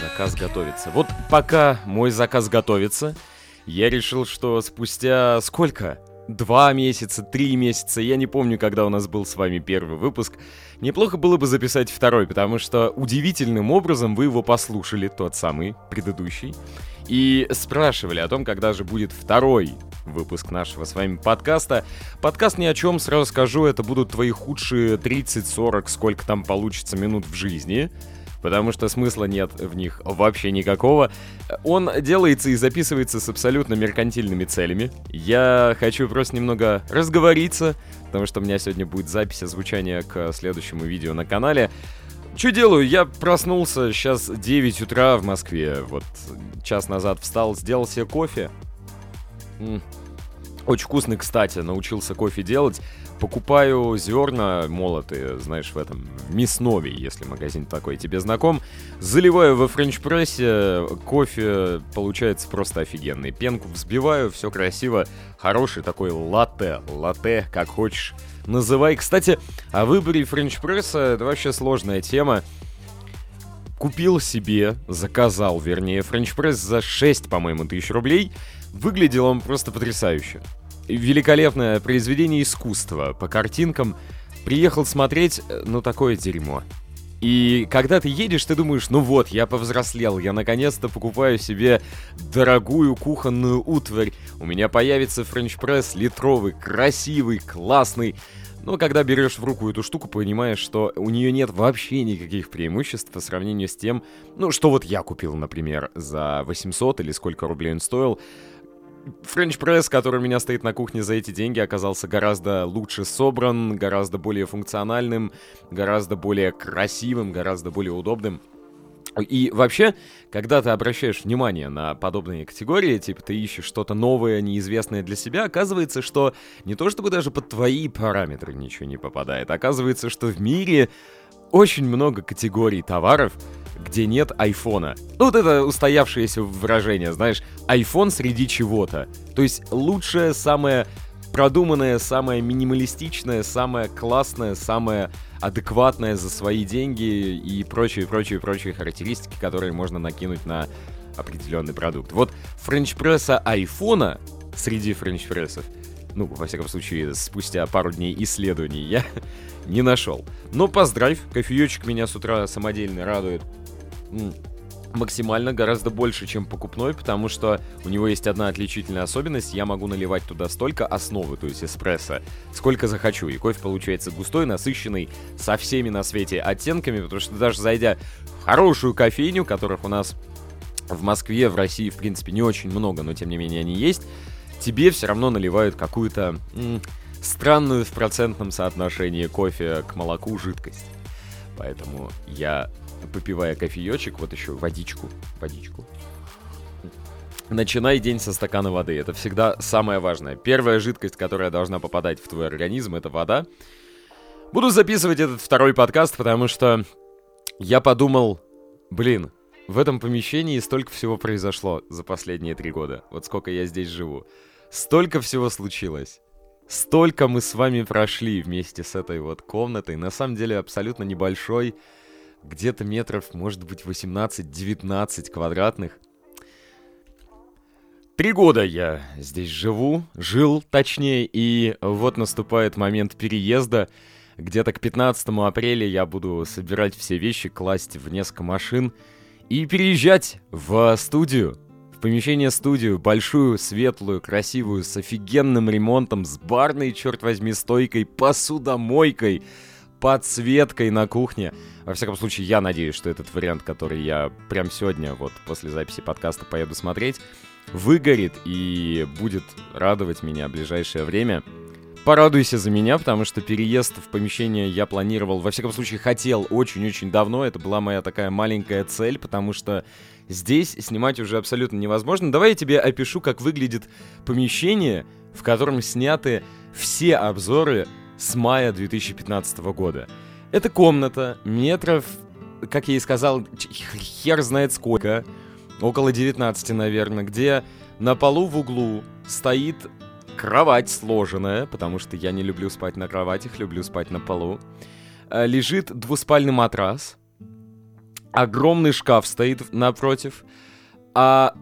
Заказ готовится. Вот пока мой заказ готовится, я решил, что спустя сколько? Два месяца, три месяца, я не помню, когда у нас был с вами первый выпуск. Неплохо было бы записать второй, потому что удивительным образом вы его послушали, тот самый, предыдущий, и спрашивали о том, когда же будет второй выпуск нашего с вами подкаста. Подкаст ни о чем, сразу скажу, это будут твои худшие 30-40, сколько там получится минут в жизни потому что смысла нет в них вообще никакого. Он делается и записывается с абсолютно меркантильными целями. Я хочу просто немного разговориться, потому что у меня сегодня будет запись озвучания к следующему видео на канале. Что делаю? Я проснулся, сейчас 9 утра в Москве, вот час назад встал, сделал себе кофе. Очень вкусный, кстати, научился кофе делать. Покупаю зерна молотые, знаешь, в этом, в Мяснове, если магазин такой тебе знаком. Заливаю во френч-прессе, кофе получается просто офигенный. Пенку взбиваю, все красиво, хороший такой латте, латте, как хочешь называй. Кстати, о выборе френч-пресса это вообще сложная тема. Купил себе, заказал, вернее, френч-пресс за 6, по-моему, тысяч рублей. Выглядел он просто потрясающе. Великолепное произведение искусства по картинкам. Приехал смотреть, э, ну такое дерьмо. И когда ты едешь, ты думаешь, ну вот, я повзрослел, я наконец-то покупаю себе дорогую кухонную утварь, у меня появится френч-пресс литровый, красивый, классный. Но когда берешь в руку эту штуку, понимаешь, что у нее нет вообще никаких преимуществ по сравнению с тем, ну, что вот я купил, например, за 800 или сколько рублей он стоил. Френч-пресс, который у меня стоит на кухне за эти деньги, оказался гораздо лучше собран, гораздо более функциональным, гораздо более красивым, гораздо более удобным. И вообще, когда ты обращаешь внимание на подобные категории, типа ты ищешь что-то новое, неизвестное для себя, оказывается, что не то чтобы даже под твои параметры ничего не попадает, оказывается, что в мире очень много категорий товаров, где нет айфона. Ну, вот это устоявшееся выражение, знаешь, айфон среди чего-то. То есть лучшее, самое продуманное, самое минималистичное, самое классное, самое адекватное за свои деньги и прочие, прочие, прочие характеристики, которые можно накинуть на определенный продукт. Вот френч-пресса айфона среди френч-прессов, ну, во всяком случае, спустя пару дней исследований я не нашел. Но поздравь, кофеечек меня с утра самодельно радует. Максимально гораздо больше, чем покупной, потому что у него есть одна отличительная особенность. Я могу наливать туда столько основы, то есть эспрессо, сколько захочу. И кофе получается густой, насыщенный, со всеми на свете оттенками, потому что даже зайдя в хорошую кофейню, которых у нас в Москве, в России, в принципе, не очень много, но тем не менее они есть, тебе все равно наливают какую-то странную в процентном соотношении кофе к молоку жидкость. Поэтому я, попивая кофеечек, вот еще водичку, водичку, Начинай день со стакана воды. Это всегда самое важное. Первая жидкость, которая должна попадать в твой организм, это вода. Буду записывать этот второй подкаст, потому что я подумал, блин, в этом помещении столько всего произошло за последние три года. Вот сколько я здесь живу. Столько всего случилось. Столько мы с вами прошли вместе с этой вот комнатой. На самом деле абсолютно небольшой. Где-то метров, может быть, 18-19 квадратных. Три года я здесь живу, жил точнее, и вот наступает момент переезда. Где-то к 15 апреля я буду собирать все вещи, класть в несколько машин и переезжать в студию. В помещение студию, большую, светлую, красивую, с офигенным ремонтом, с барной, черт возьми, стойкой, посудомойкой, подсветкой на кухне. Во всяком случае, я надеюсь, что этот вариант, который я прям сегодня, вот после записи подкаста поеду смотреть, выгорит и будет радовать меня в ближайшее время. Порадуйся за меня, потому что переезд в помещение я планировал, во всяком случае, хотел очень-очень давно. Это была моя такая маленькая цель, потому что здесь снимать уже абсолютно невозможно. Давай я тебе опишу, как выглядит помещение, в котором сняты все обзоры с мая 2015 года. Это комната метров как я и сказал, хер знает сколько, около 19, наверное, где на полу в углу стоит кровать сложенная, потому что я не люблю спать на кроватях, люблю спать на полу. Э, Лежит двуспальный матрас, огромный шкаф стоит напротив, а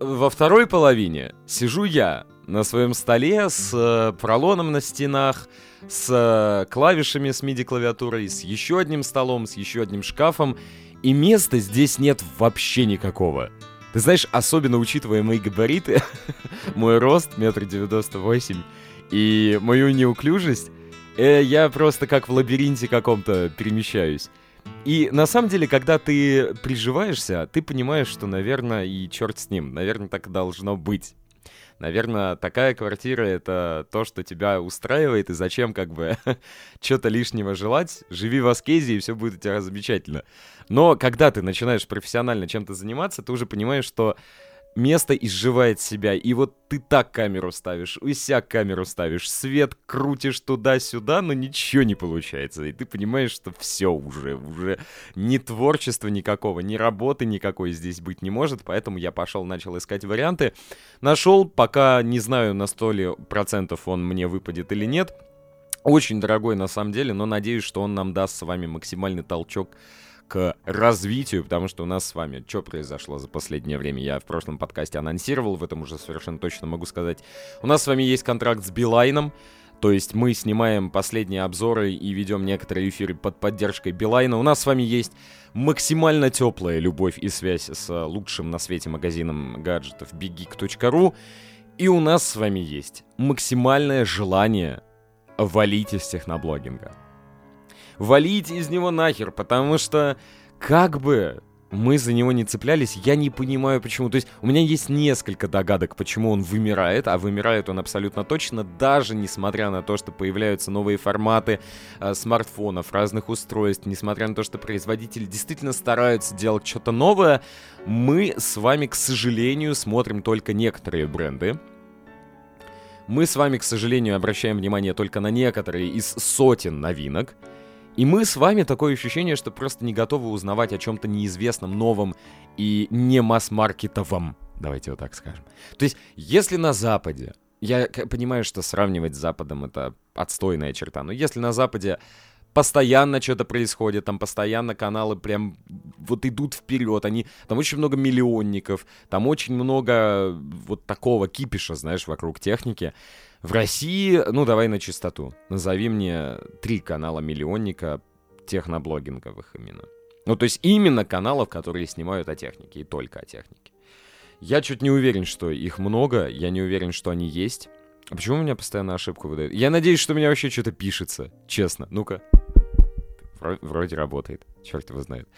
во второй половине сижу я на своем столе с э, пролоном на стенах, с э, клавишами с MIDI-клавиатурой, с еще одним столом, с еще одним шкафом, и места здесь нет вообще никакого. Ты знаешь, особенно учитывая мои габариты, мой рост, метр девяносто восемь, и мою неуклюжесть, э, я просто как в лабиринте каком-то перемещаюсь. И на самом деле, когда ты приживаешься, ты понимаешь, что, наверное, и черт с ним, наверное, так должно быть. Наверное, такая квартира — это то, что тебя устраивает, и зачем как бы что-то лишнего желать. Живи в аскезе, и все будет у тебя замечательно. Но когда ты начинаешь профессионально чем-то заниматься, ты уже понимаешь, что место изживает себя. И вот ты так камеру ставишь, и сяк камеру ставишь, свет крутишь туда-сюда, но ничего не получается. И ты понимаешь, что все уже, уже ни творчества никакого, ни работы никакой здесь быть не может. Поэтому я пошел, начал искать варианты. Нашел, пока не знаю на сто ли процентов он мне выпадет или нет. Очень дорогой на самом деле, но надеюсь, что он нам даст с вами максимальный толчок к развитию, потому что у нас с вами что произошло за последнее время? Я в прошлом подкасте анонсировал, в этом уже совершенно точно могу сказать. У нас с вами есть контракт с Билайном, то есть мы снимаем последние обзоры и ведем некоторые эфиры под поддержкой Билайна. У нас с вами есть максимально теплая любовь и связь с лучшим на свете магазином гаджетов biggeek.ru. И у нас с вами есть максимальное желание валить из техноблогинга валить из него нахер, потому что как бы мы за него не цеплялись, я не понимаю почему. То есть у меня есть несколько догадок, почему он вымирает, а вымирает он абсолютно точно, даже несмотря на то, что появляются новые форматы э, смартфонов, разных устройств, несмотря на то, что производители действительно стараются делать что-то новое, мы с вами, к сожалению, смотрим только некоторые бренды, мы с вами, к сожалению, обращаем внимание только на некоторые из сотен новинок. И мы с вами такое ощущение, что просто не готовы узнавать о чем-то неизвестном, новом и не масс-маркетовом. Давайте вот так скажем. То есть, если на Западе, я понимаю, что сравнивать с Западом это отстойная черта, но если на Западе постоянно что-то происходит, там постоянно каналы прям вот идут вперед, они, там очень много миллионников, там очень много вот такого кипиша, знаешь, вокруг техники, в России, ну давай на чистоту, назови мне три канала миллионника техноблогинговых именно. Ну то есть именно каналов, которые снимают о технике и только о технике. Я чуть не уверен, что их много, я не уверен, что они есть. А почему у меня постоянно ошибку выдают? Я надеюсь, что у меня вообще что-то пишется, честно. Ну-ка. Вроде, работает, черт его знает.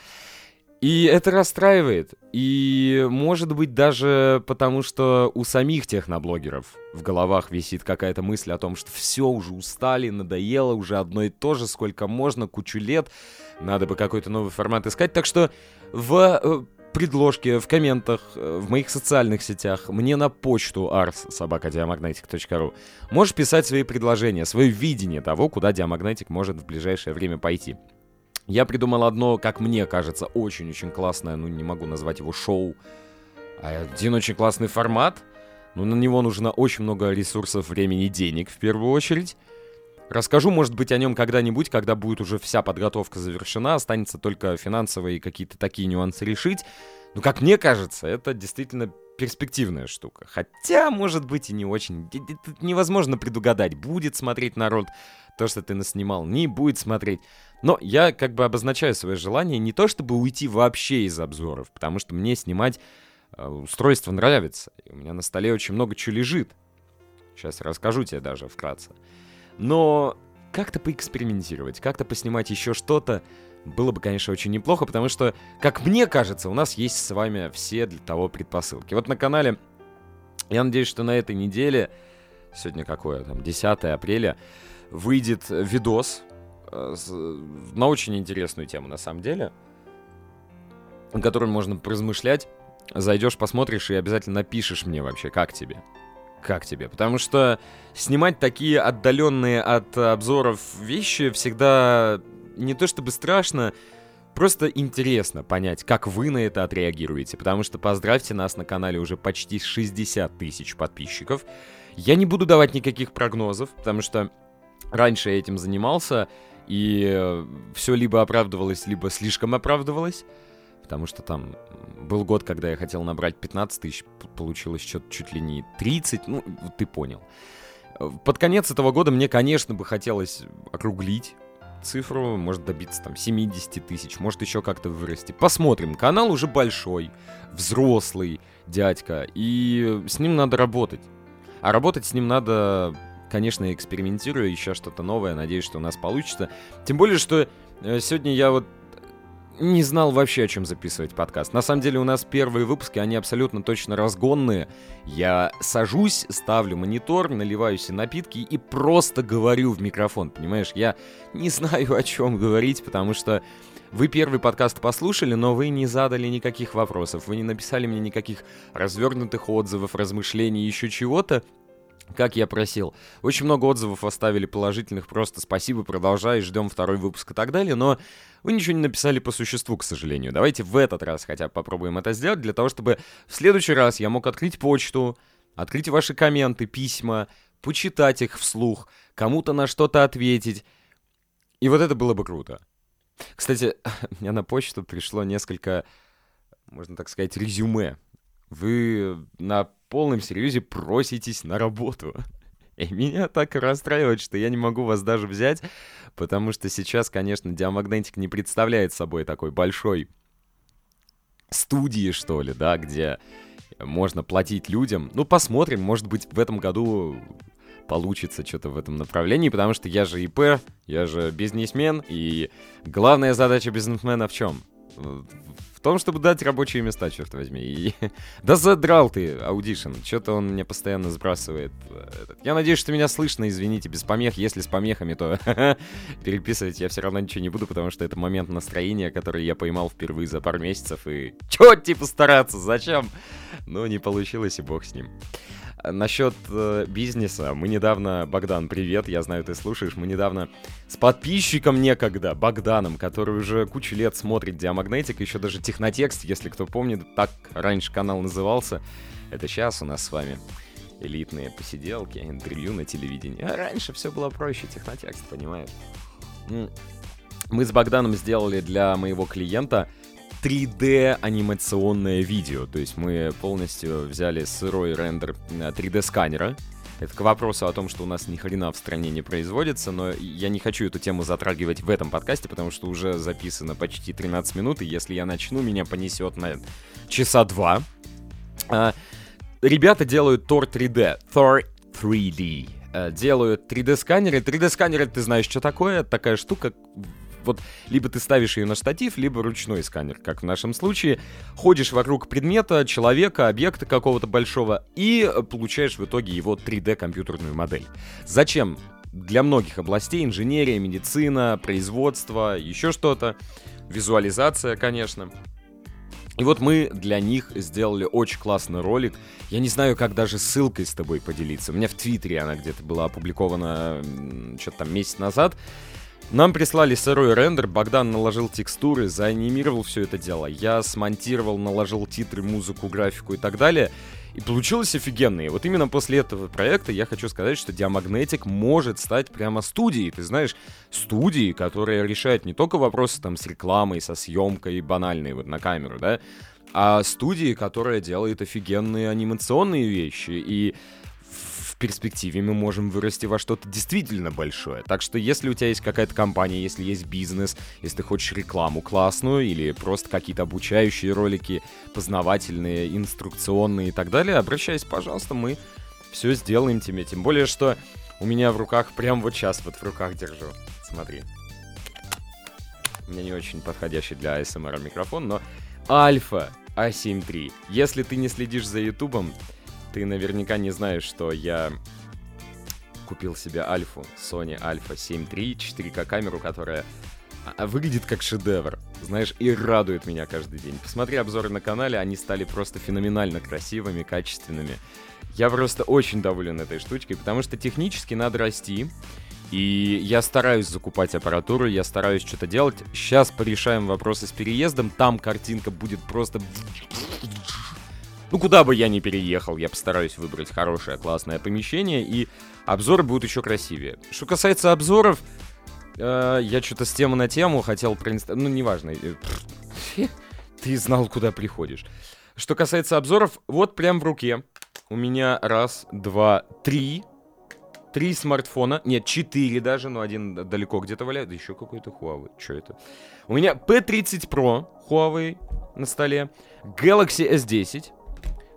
И это расстраивает. И может быть даже потому, что у самих техноблогеров в головах висит какая-то мысль о том, что все уже устали, надоело, уже одно и то же, сколько можно, кучу лет. Надо бы какой-то новый формат искать. Так что в э, предложке, в комментах, э, в моих социальных сетях, мне на почту ars.diamagnetic.ru можешь писать свои предложения, свое видение того, куда Диамагнетик может в ближайшее время пойти. Я придумал одно, как мне кажется, очень-очень классное, ну не могу назвать его шоу, а один очень классный формат. Ну на него нужно очень много ресурсов, времени, денег в первую очередь. Расскажу, может быть, о нем когда-нибудь, когда будет уже вся подготовка завершена, останется только финансовые какие-то такие нюансы решить. Ну, как мне кажется, это действительно перспективная штука. Хотя, может быть, и не очень. Тут невозможно предугадать, будет смотреть народ то, что ты наснимал, не будет смотреть. Но я как бы обозначаю свое желание не то, чтобы уйти вообще из обзоров, потому что мне снимать э, устройство нравится. И у меня на столе очень много чего лежит. Сейчас расскажу тебе даже вкратце. Но как-то поэкспериментировать, как-то поснимать еще что-то было бы, конечно, очень неплохо, потому что, как мне кажется, у нас есть с вами все для того предпосылки. Вот на канале, я надеюсь, что на этой неделе, сегодня какое там, 10 апреля, выйдет видос э, на очень интересную тему, на самом деле, о котором можно поразмышлять. Зайдешь, посмотришь и обязательно напишешь мне вообще, как тебе. Как тебе? Потому что снимать такие отдаленные от обзоров вещи всегда не то чтобы страшно, Просто интересно понять, как вы на это отреагируете, потому что поздравьте нас на канале уже почти 60 тысяч подписчиков. Я не буду давать никаких прогнозов, потому что раньше я этим занимался, и все либо оправдывалось, либо слишком оправдывалось, потому что там был год, когда я хотел набрать 15 тысяч, получилось что-то чуть ли не 30, ну, ты понял. Под конец этого года мне, конечно, бы хотелось округлить цифру, может добиться там 70 тысяч, может еще как-то вырасти. Посмотрим. Канал уже большой, взрослый дядька, и с ним надо работать. А работать с ним надо, конечно, экспериментируя, ища что-то новое, надеюсь, что у нас получится. Тем более, что э, сегодня я вот не знал вообще, о чем записывать подкаст. На самом деле у нас первые выпуски, они абсолютно точно разгонные. Я сажусь, ставлю монитор, наливаю себе напитки и просто говорю в микрофон, понимаешь? Я не знаю, о чем говорить, потому что вы первый подкаст послушали, но вы не задали никаких вопросов, вы не написали мне никаких развернутых отзывов, размышлений, еще чего-то как я просил. Очень много отзывов оставили положительных, просто спасибо, продолжай, ждем второй выпуск и так далее, но вы ничего не написали по существу, к сожалению. Давайте в этот раз хотя бы попробуем это сделать, для того, чтобы в следующий раз я мог открыть почту, открыть ваши комменты, письма, почитать их вслух, кому-то на что-то ответить. И вот это было бы круто. Кстати, мне на почту пришло несколько, можно так сказать, резюме. Вы на полном серьезе проситесь на работу. И меня так расстраивает, что я не могу вас даже взять, потому что сейчас, конечно, диамагнетик не представляет собой такой большой студии, что ли, да, где можно платить людям. Ну, посмотрим, может быть, в этом году получится что-то в этом направлении, потому что я же ИП, я же бизнесмен, и главная задача бизнесмена в чем? В том, чтобы дать рабочие места, черт возьми. И... да задрал ты, Audition. Что-то он мне постоянно сбрасывает. Этот. Я надеюсь, что меня слышно, извините, без помех. Если с помехами, то переписывать я все равно ничего не буду, потому что это момент настроения, который я поймал впервые за пару месяцев. И чё, типа, стараться? Зачем? Ну, не получилось, и бог с ним. Насчет э, бизнеса, мы недавно, Богдан, привет, я знаю, ты слушаешь, мы недавно с подписчиком некогда, Богданом, который уже кучу лет смотрит Диамагнетик, еще даже Технотекст, если кто помнит, так раньше канал назывался. Это сейчас у нас с вами элитные посиделки, интервью на телевидении. А раньше все было проще, Технотекст, понимаешь? Мы с Богданом сделали для моего клиента 3D анимационное видео. То есть мы полностью взяли сырой рендер 3D э, сканера. Это к вопросу о том, что у нас ни хрена в стране не производится, но я не хочу эту тему затрагивать в этом подкасте, потому что уже записано почти 13 минут, и если я начну, меня понесет на часа два. А, ребята делают Thor 3D. Thor 3D. А, делают 3D-сканеры. 3D-сканеры, ты знаешь, что такое? Такая штука, вот либо ты ставишь ее на штатив, либо ручной сканер, как в нашем случае. Ходишь вокруг предмета, человека, объекта какого-то большого и получаешь в итоге его 3D компьютерную модель. Зачем? Для многих областей инженерия, медицина, производство, еще что-то. Визуализация, конечно. И вот мы для них сделали очень классный ролик. Я не знаю, как даже ссылкой с тобой поделиться. У меня в Твиттере она где-то была опубликована что-то там месяц назад. Нам прислали сырой рендер, Богдан наложил текстуры, заанимировал все это дело. Я смонтировал, наложил титры, музыку, графику и так далее. И получилось офигенно. И вот именно после этого проекта я хочу сказать, что Diamagnetic может стать прямо студией. Ты знаешь, студией, которая решает не только вопросы там с рекламой, со съемкой банальной вот на камеру, да, а студии, которая делает офигенные анимационные вещи. И перспективе мы можем вырасти во что-то действительно большое. Так что если у тебя есть какая-то компания, если есть бизнес, если ты хочешь рекламу классную или просто какие-то обучающие ролики, познавательные, инструкционные и так далее, обращайся, пожалуйста, мы все сделаем тебе. Тем более, что у меня в руках, прям вот сейчас вот в руках держу. Смотри. У меня не очень подходящий для ASMR микрофон, но Альфа A7 III. Если ты не следишь за Ютубом, ты наверняка не знаешь, что я купил себе Альфу, Sony Alpha 7 III, 4К камеру, которая а, выглядит как шедевр, знаешь, и радует меня каждый день. Посмотри обзоры на канале, они стали просто феноменально красивыми, качественными. Я просто очень доволен этой штучкой, потому что технически надо расти. И я стараюсь закупать аппаратуру, я стараюсь что-то делать. Сейчас порешаем вопросы с переездом. Там картинка будет просто... Ну, куда бы я ни переехал, я постараюсь выбрать хорошее, классное помещение, и обзоры будут еще красивее. Что касается обзоров, э, я что-то с темы на тему хотел проинст... Ну, неважно. Э, Ты знал, куда приходишь. Что касается обзоров, вот прям в руке. У меня раз, два, три три смартфона, нет, четыре даже, но один далеко где-то валяет, еще какой-то Huawei, что это? У меня P30 Pro Huawei на столе, Galaxy S10,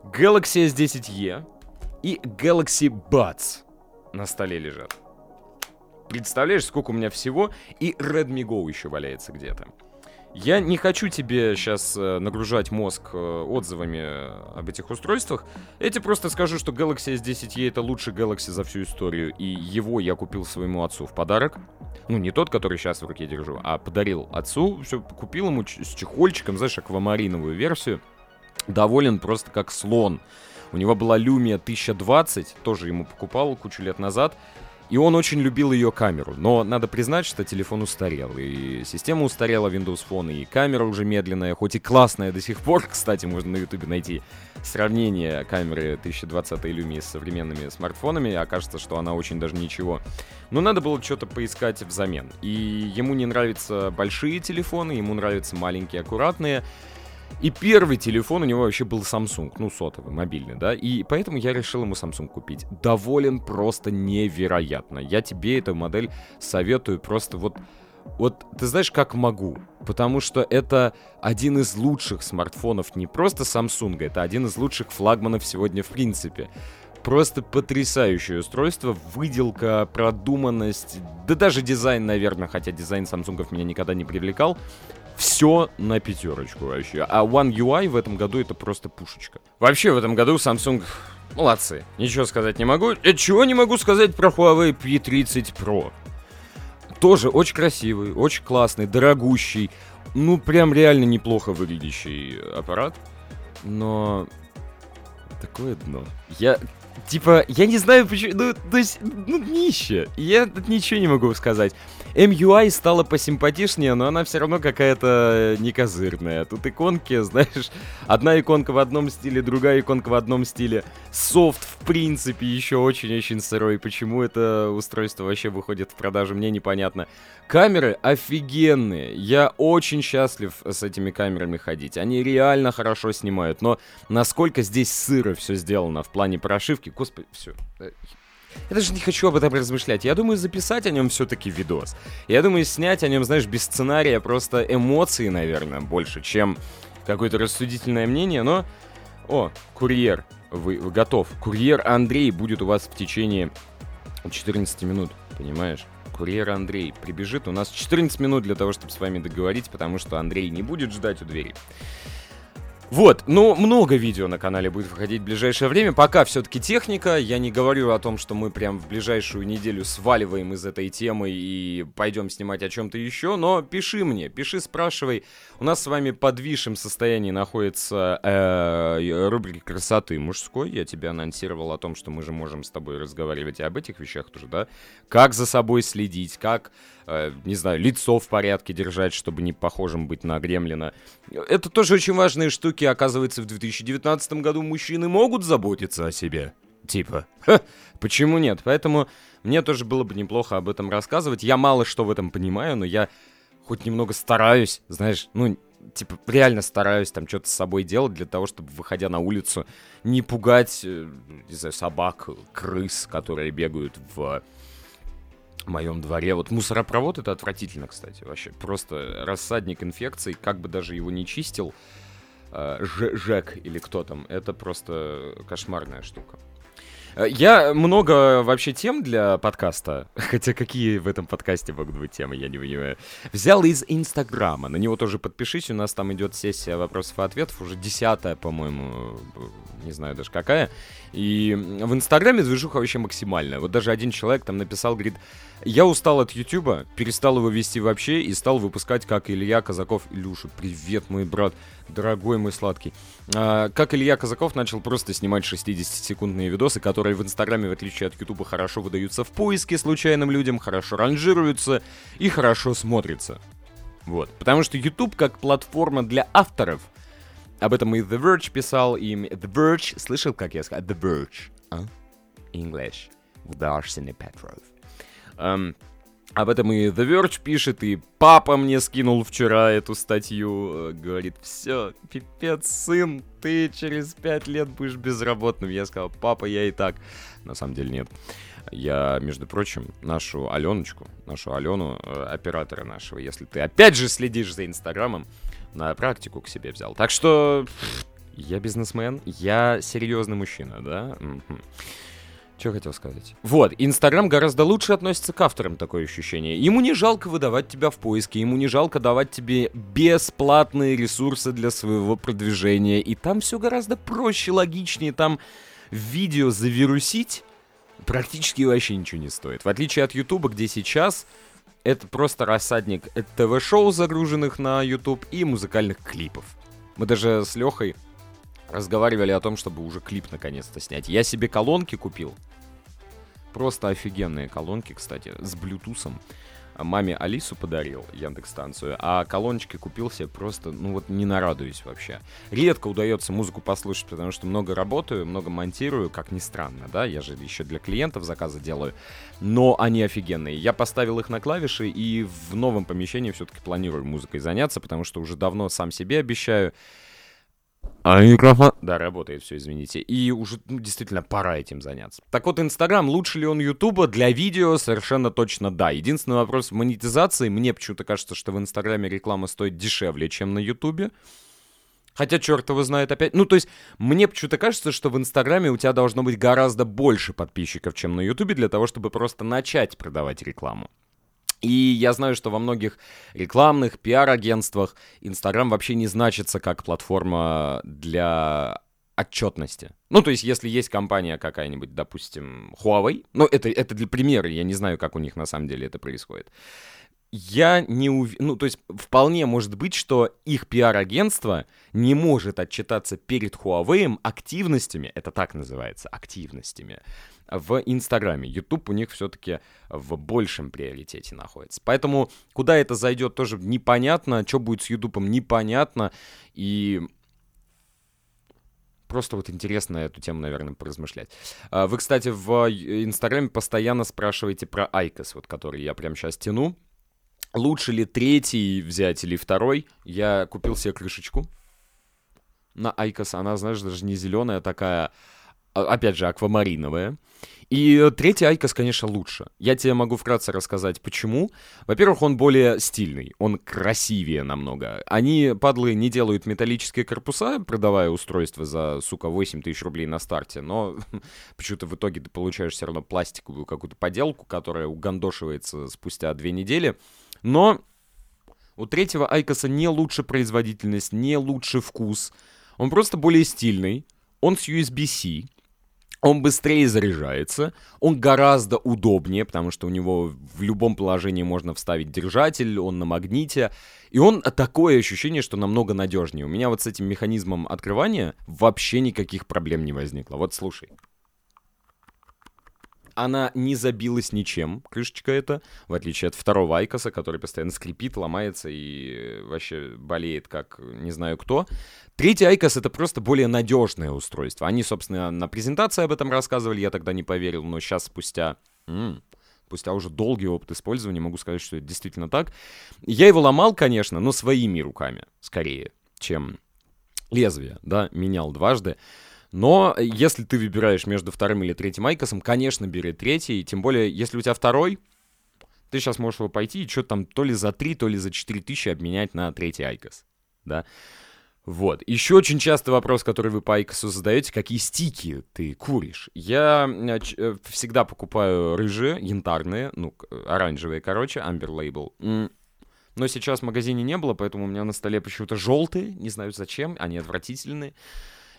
Galaxy S10e и Galaxy Buds на столе лежат. Представляешь, сколько у меня всего, и Redmi Go еще валяется где-то. Я не хочу тебе сейчас э, нагружать мозг э, отзывами об этих устройствах. Я тебе просто скажу, что Galaxy S10e это лучший Galaxy за всю историю, и его я купил своему отцу в подарок. Ну, не тот, который сейчас в руке держу, а подарил отцу. Все, купил ему с чехольчиком, знаешь, аквамариновую версию. Доволен просто как слон. У него была Lumia 1020, тоже ему покупал кучу лет назад. И он очень любил ее камеру. Но надо признать, что телефон устарел. И система устарела Windows Phone, и камера уже медленная, хоть и классная до сих пор. Кстати, можно на YouTube найти сравнение камеры 1020 Lumia с современными смартфонами. Окажется, что она очень даже ничего. Но надо было что-то поискать взамен. И ему не нравятся большие телефоны, ему нравятся маленькие, аккуратные. И первый телефон у него вообще был Samsung, ну, сотовый, мобильный, да, и поэтому я решил ему Samsung купить. Доволен просто невероятно. Я тебе эту модель советую просто вот... Вот ты знаешь, как могу, потому что это один из лучших смартфонов не просто Samsung, это один из лучших флагманов сегодня в принципе. Просто потрясающее устройство, выделка, продуманность, да даже дизайн, наверное, хотя дизайн Samsung меня никогда не привлекал все на пятерочку вообще. А One UI в этом году это просто пушечка. Вообще в этом году Samsung молодцы. Ничего сказать не могу. Э, чего не могу сказать про Huawei P30 Pro. Тоже очень красивый, очень классный, дорогущий. Ну, прям реально неплохо выглядящий аппарат. Но такое дно. Я Типа, я не знаю почему, ну, то есть, ну, нище. Я тут ничего не могу сказать. MUI стала посимпатичнее, но она все равно какая-то некозырная. Тут иконки, знаешь, одна иконка в одном стиле, другая иконка в одном стиле. Софт, в принципе, еще очень-очень сырой. Почему это устройство вообще выходит в продажу, мне непонятно. Камеры офигенные. Я очень счастлив с этими камерами ходить. Они реально хорошо снимают. Но насколько здесь сыро все сделано в плане прошивки, господи, все. Я даже не хочу об этом размышлять. Я думаю записать о нем все-таки видос. Я думаю снять о нем, знаешь, без сценария, просто эмоции, наверное, больше, чем какое-то рассудительное мнение, но... О, курьер, вы, вы готов. Курьер Андрей будет у вас в течение 14 минут, понимаешь? Курьер Андрей прибежит. У нас 14 минут для того, чтобы с вами договорить, потому что Андрей не будет ждать у двери. Вот, ну, много видео на канале будет выходить в ближайшее время. Пока все-таки техника. Я не говорю о том, что мы прям в ближайшую неделю сваливаем из этой темы и пойдем снимать о чем-то еще. Но пиши мне, пиши, спрашивай. У нас с вами под висшем состоянии находится э, рубрика красоты мужской. Я тебе анонсировал о том, что мы же можем с тобой разговаривать и об этих вещах тоже, да? Как за собой следить, как э, не знаю, лицо в порядке держать, чтобы не похожим быть на гремлина. Это тоже очень важные штуки. Оказывается, в 2019 году мужчины могут заботиться о себе. Типа. Ха, почему нет? Поэтому мне тоже было бы неплохо об этом рассказывать. Я мало что в этом понимаю, но я хоть немного стараюсь, знаешь, ну, типа, реально стараюсь там что-то с собой делать для того, чтобы, выходя на улицу, не пугать, э, не знаю, собак, крыс, которые бегают в моем дворе. Вот мусоропровод это отвратительно, кстати, вообще. Просто рассадник инфекций, как бы даже его не чистил, э, Ж Жек или кто там, это просто кошмарная штука. Э, Я много вообще тем для подкаста, хотя какие в этом подкасте могут быть темы, я не понимаю. Взял из Инстаграма, на него тоже подпишись, у нас там идет сессия вопросов и ответов, уже десятая, по-моему, не знаю даже какая. И в Инстаграме движуха вообще максимальная. Вот даже один человек там написал, говорит, я устал от Ютуба, перестал его вести вообще и стал выпускать, как Илья Казаков. Илюша, привет, мой брат, дорогой мой сладкий. А, как Илья Казаков начал просто снимать 60-секундные видосы, которые в Инстаграме, в отличие от Ютуба, хорошо выдаются в поиске случайным людям, хорошо ранжируются и хорошо смотрятся. Вот. Потому что YouTube как платформа для авторов, об этом и The Verge писал, и The Verge, слышал, как я сказал? The Verge. А? English. With Arsenal Petrov. Эм, об этом и The Verge пишет, и папа мне скинул вчера эту статью. э, Говорит, все, пипец, сын, ты через пять лет будешь безработным. Я сказал, папа, я и так. На самом деле нет. Я, между прочим, нашу Аленочку, нашу Алену, э, оператора нашего, если ты опять же следишь за Инстаграмом, на практику к себе взял. Так что я бизнесмен, я серьезный мужчина, да? Что хотел сказать? Вот, Инстаграм гораздо лучше относится к авторам, такое ощущение. Ему не жалко выдавать тебя в поиске, ему не жалко давать тебе бесплатные ресурсы для своего продвижения. И там все гораздо проще, логичнее. Там видео завирусить практически вообще ничего не стоит. В отличие от Ютуба, где сейчас это просто рассадник ТВ-шоу, загруженных на YouTube, и музыкальных клипов. Мы даже с Лехой разговаривали о том, чтобы уже клип наконец-то снять. Я себе колонки купил. Просто офигенные колонки, кстати, с блютусом. Маме Алису подарил, Яндекс-станцию, а колоночки купил себе просто, ну вот не нарадуюсь вообще. Редко удается музыку послушать, потому что много работаю, много монтирую, как ни странно, да, я же еще для клиентов заказы делаю, но они офигенные. Я поставил их на клавиши и в новом помещении все-таки планирую музыкой заняться, потому что уже давно сам себе обещаю, а микрофон... Да, работает все, извините. И уже ну, действительно пора этим заняться. Так вот, Инстаграм, лучше ли он Ютуба? Для видео совершенно точно да. Единственный вопрос монетизации. Мне почему-то кажется, что в Инстаграме реклама стоит дешевле, чем на Ютубе. Хотя черт его знает опять. Ну, то есть, мне почему-то кажется, что в Инстаграме у тебя должно быть гораздо больше подписчиков, чем на Ютубе, для того, чтобы просто начать продавать рекламу. И я знаю, что во многих рекламных пиар-агентствах Инстаграм вообще не значится как платформа для отчетности. Ну, то есть, если есть компания какая-нибудь, допустим, Huawei, ну, это, это для примера, я не знаю, как у них на самом деле это происходит. Я не уверен, ну, то есть, вполне может быть, что их пиар-агентство не может отчитаться перед Huawei активностями, это так называется, активностями, в Инстаграме. YouTube у них все-таки в большем приоритете находится. Поэтому куда это зайдет, тоже непонятно. Что будет с YouTube, непонятно. И просто вот интересно эту тему, наверное, поразмышлять. А, Вы, кстати, в Инстаграме постоянно спрашиваете про IQOS, вот который я прямо сейчас тяну. Лучше ли третий взять или второй? Я купил себе крышечку на Айкос. Она, знаешь, даже не зеленая, такая, а, опять же, аквамариновая. И третий Айкос, конечно, лучше. Я тебе могу вкратце рассказать, почему. Во-первых, он более стильный, он красивее намного. Они, падлы, не делают металлические корпуса, продавая устройство за, сука, 8 тысяч рублей на старте, но почему-то в итоге ты получаешь все равно пластиковую какую-то поделку, которая угандошивается спустя две недели. Но у третьего Айкоса не лучше производительность, не лучше вкус. Он просто более стильный. Он с USB-C. Он быстрее заряжается, он гораздо удобнее, потому что у него в любом положении можно вставить держатель, он на магните, и он такое ощущение, что намного надежнее. У меня вот с этим механизмом открывания вообще никаких проблем не возникло. Вот слушай. Она не забилась ничем, крышечка эта, в отличие от второго Айкоса, который постоянно скрипит, ломается и э, вообще болеет как не знаю кто. Третий Айкос это просто более надежное устройство. Они, собственно, на презентации об этом рассказывали, я тогда не поверил, но сейчас спустя... м, спустя уже долгий опыт использования могу сказать, что это действительно так. Я его ломал, конечно, но своими руками, скорее, чем лезвие, да, менял дважды. Но если ты выбираешь между вторым или третьим Айкосом, конечно, бери третий. Тем более, если у тебя второй, ты сейчас можешь его пойти и что-то там то ли за 3, то ли за 4 тысячи обменять на третий Айкос. Да? Вот. Еще очень часто вопрос, который вы по Айкосу задаете, какие стики ты куришь. Я э, э, всегда покупаю рыжие, янтарные, ну, оранжевые, короче, Amber Label. Но сейчас в магазине не было, поэтому у меня на столе почему-то желтые, не знаю зачем, они отвратительные,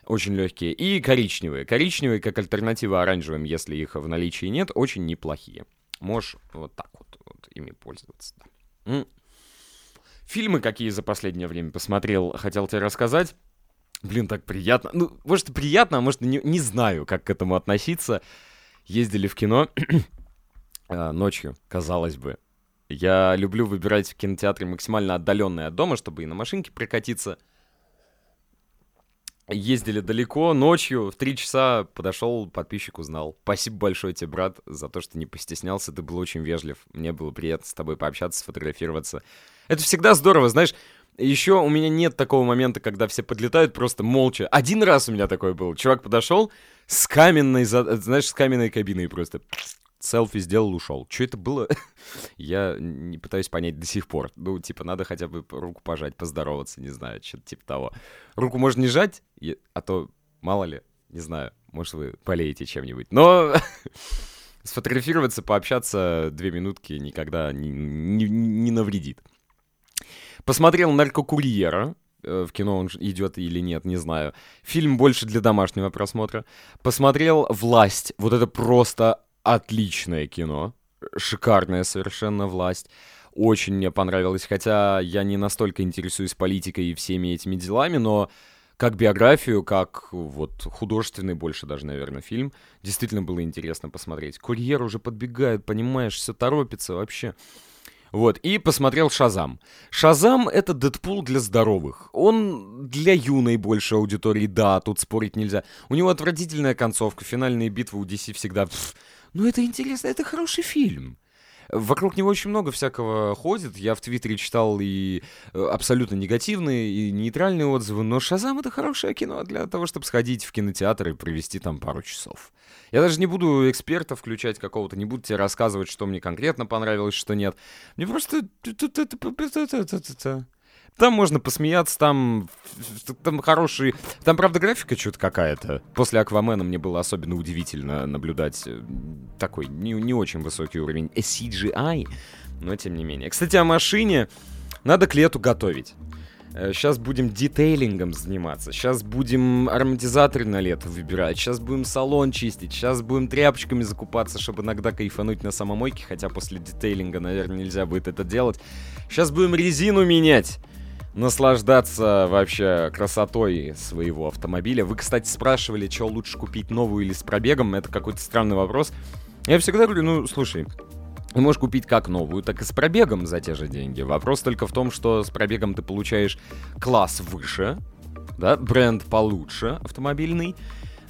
очень легкие. И коричневые. Коричневые, как альтернатива оранжевым, если их в наличии нет, очень неплохие. Можешь вот так вот, вот ими пользоваться. да. Фильмы какие за последнее время посмотрел, хотел тебе рассказать. Блин, так приятно. Ну, может, приятно, а может, не, не знаю, как к этому относиться. Ездили в кино а, ночью, казалось бы. Я люблю выбирать в кинотеатре максимально отдаленные от дома, чтобы и на машинке прокатиться. Ездили далеко, ночью, в три часа подошел, подписчик узнал. Спасибо большое тебе, брат, за то, что не постеснялся, ты был очень вежлив. Мне было приятно с тобой пообщаться, сфотографироваться. Это всегда здорово, знаешь. Еще у меня нет такого момента, когда все подлетают просто молча. Один раз у меня такой был. Чувак подошел с каменной, знаешь, с каменной кабиной просто селфи сделал, ушел. Что это было? Я не пытаюсь понять до сих пор. Ну, типа, надо хотя бы руку пожать, поздороваться, не знаю, что-то типа того. Руку можно не жать, а то, мало ли, не знаю, может, вы болеете чем-нибудь. Но сфотографироваться, пообщаться две минутки никогда не, не- не навредит. Посмотрел «Наркокурьера». Э, В кино он идет или нет, не знаю. Фильм больше для домашнего просмотра. Посмотрел «Власть». Вот это просто отличное кино. Шикарная совершенно «Власть». Очень мне понравилось, хотя я не настолько интересуюсь политикой и всеми этими делами, но как биографию, как вот художественный больше даже, наверное, фильм, действительно было интересно посмотреть. Курьер уже подбегает, понимаешь, все торопится вообще. Вот, и посмотрел «Шазам». «Шазам» — это Дэдпул для здоровых. Он для юной больше аудитории, да, тут спорить нельзя. У него отвратительная концовка, финальные битвы у DC всегда... пф. Но это интересно, это хороший фильм. Вокруг него очень много всякого ходит. Я в Твиттере читал и э, абсолютно негативные, и нейтральные отзывы. Но «Шазам» — это хорошее кино для того, чтобы сходить в кинотеатр и провести там пару часов. Я даже не буду эксперта включать какого-то, не буду тебе рассказывать, что мне конкретно понравилось, что нет. Мне просто... Там можно посмеяться, там, там хороший... Там, правда, графика что-то какая-то. После Аквамена мне было особенно удивительно наблюдать э, такой не, не очень высокий уровень CGI, но тем не менее. Кстати, о машине надо к лету готовить. Сейчас будем детейлингом заниматься. Сейчас будем ароматизаторы на лето выбирать. Сейчас будем салон чистить. Сейчас будем тряпочками закупаться, чтобы иногда кайфануть на самомойке. Хотя после детейлинга, наверное, нельзя будет это делать. Сейчас будем резину менять. Наслаждаться вообще красотой своего автомобиля. Вы, кстати, спрашивали, что лучше купить новую или с пробегом. Это какой-то странный вопрос. Я всегда говорю, ну, слушай, ты можешь купить как новую, так и с пробегом за те же деньги. Вопрос только в том, что с пробегом ты получаешь класс выше, да, бренд получше автомобильный,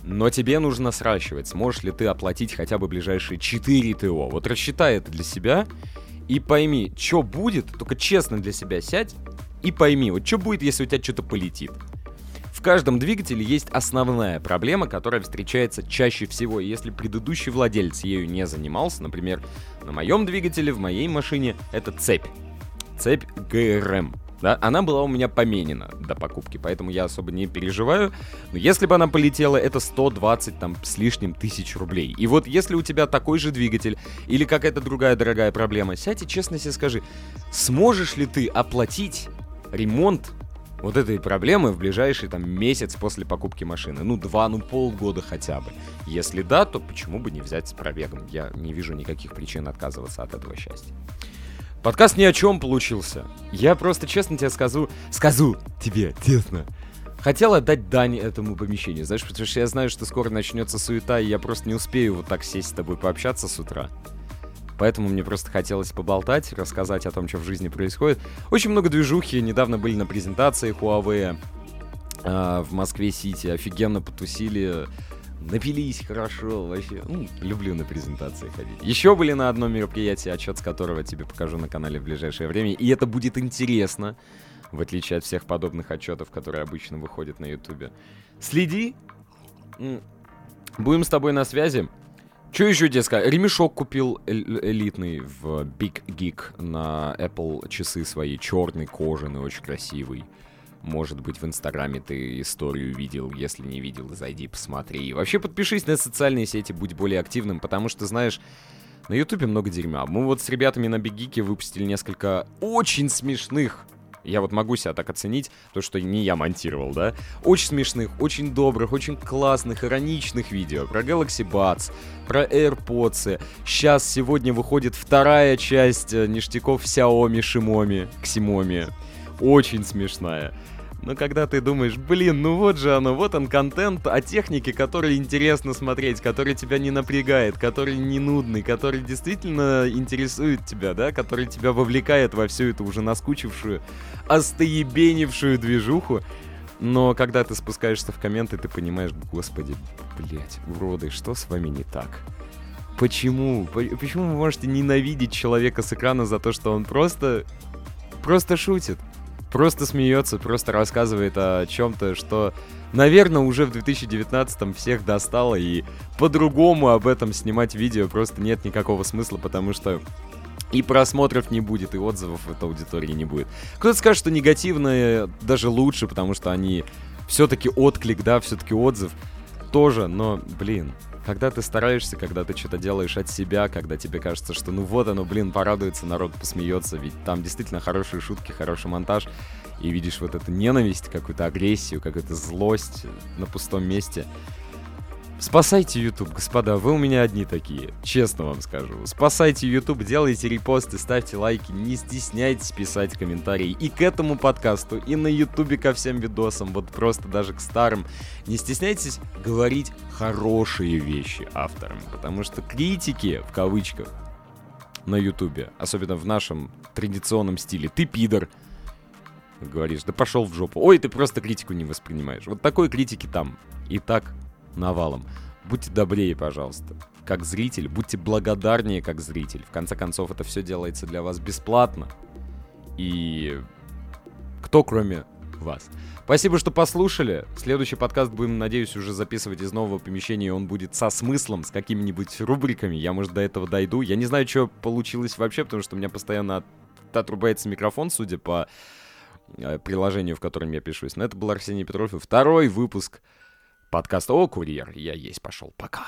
но тебе нужно сращивать, сможешь ли ты оплатить хотя бы ближайшие 4 ТО. Вот рассчитай это для себя и пойми, что будет, только честно для себя сядь и пойми, вот что будет, если у тебя что-то полетит. Каждом двигателе есть основная проблема, которая встречается чаще всего. Если предыдущий владелец ею не занимался, например, на моем двигателе, в моей машине, это цепь. Цепь ГРМ. Да, она была у меня поменена до покупки, поэтому я особо не переживаю. Но если бы она полетела, это 120 там с лишним тысяч рублей. И вот если у тебя такой же двигатель или какая-то другая дорогая проблема, сядь и честно себе скажи, сможешь ли ты оплатить ремонт вот этой проблемы в ближайший там месяц после покупки машины. Ну, два, ну, полгода хотя бы. Если да, то почему бы не взять с пробегом? Я не вижу никаких причин отказываться от этого счастья. Подкаст ни о чем получился. Я просто честно тебе скажу, скажу тебе, честно. Хотел отдать дань этому помещению, знаешь, потому что я знаю, что скоро начнется суета, и я просто не успею вот так сесть с тобой пообщаться с утра. Поэтому мне просто хотелось поболтать, рассказать о том, что в жизни происходит. Очень много движухи. Недавно были на презентации Huawei а, в Москве-Сити. Офигенно потусили. Напились хорошо, вообще. Ну, люблю на презентации ходить. Еще были на одном мероприятии, отчет с которого тебе покажу на канале в ближайшее время. И это будет интересно, в отличие от всех подобных отчетов, которые обычно выходят на Ютубе. Следи. Будем с тобой на связи. Что еще тебе сказать? Ремешок купил эль- элитный в Big Geek на Apple часы свои. Черный, кожаный, очень красивый. Может быть, в Инстаграме ты историю видел. Если не видел, зайди, посмотри. И вообще подпишись на социальные сети, будь более активным, потому что, знаешь, на Ютубе много дерьма. Мы вот с ребятами на Бигике выпустили несколько очень смешных я вот могу себя так оценить, то, что не я монтировал, да? Очень смешных, очень добрых, очень классных, ироничных видео про Galaxy Buds, про AirPods. Сейчас, сегодня выходит вторая часть э, ништяков Xiaomi, Shimomi, Ximomi. Очень смешная. Но когда ты думаешь, блин, ну вот же оно, вот он контент о технике, который интересно смотреть, который тебя не напрягает, который не нудный, который действительно интересует тебя, да, который тебя вовлекает во всю эту уже наскучившую, остоебенившую движуху. Но когда ты спускаешься в комменты, ты понимаешь, господи, блять, уроды, что с вами не так? Почему? Почему вы можете ненавидеть человека с экрана за то, что он просто... просто шутит? Просто смеется, просто рассказывает о чем-то, что, наверное, уже в 2019 всех достало, и по-другому об этом снимать видео просто нет никакого смысла, потому что и просмотров не будет, и отзывов этой аудитории не будет. Кто-то скажет, что негативные даже лучше, потому что они все-таки отклик, да, все-таки отзыв тоже, но, блин, когда ты стараешься, когда ты что-то делаешь от себя, когда тебе кажется, что ну вот оно, блин, порадуется, народ посмеется, ведь там действительно хорошие шутки, хороший монтаж, и видишь вот эту ненависть, какую-то агрессию, какую-то злость на пустом месте — Спасайте YouTube, господа, вы у меня одни такие, честно вам скажу. Спасайте YouTube, делайте репосты, ставьте лайки, не стесняйтесь писать комментарии и к этому подкасту, и на YouTube ко всем видосам, вот просто даже к старым. Не стесняйтесь говорить хорошие вещи авторам, потому что критики, в кавычках, на YouTube, особенно в нашем традиционном стиле, ты пидор, говоришь, да пошел в жопу. Ой, ты просто критику не воспринимаешь. Вот такой критики там и так навалом. Будьте добрее, пожалуйста. Как зритель, будьте благодарнее, как зритель. В конце концов, это все делается для вас бесплатно. И кто, кроме вас. Спасибо, что послушали. Следующий подкаст будем, надеюсь, уже записывать из нового помещения. Он будет со смыслом, с какими-нибудь рубриками. Я, может, до этого дойду. Я не знаю, что получилось вообще, потому что у меня постоянно отрубается микрофон, судя по э, приложению, в котором я пишусь. Но это был Арсений Петров и второй выпуск подкаста «О, курьер». Я есть пошел. Пока.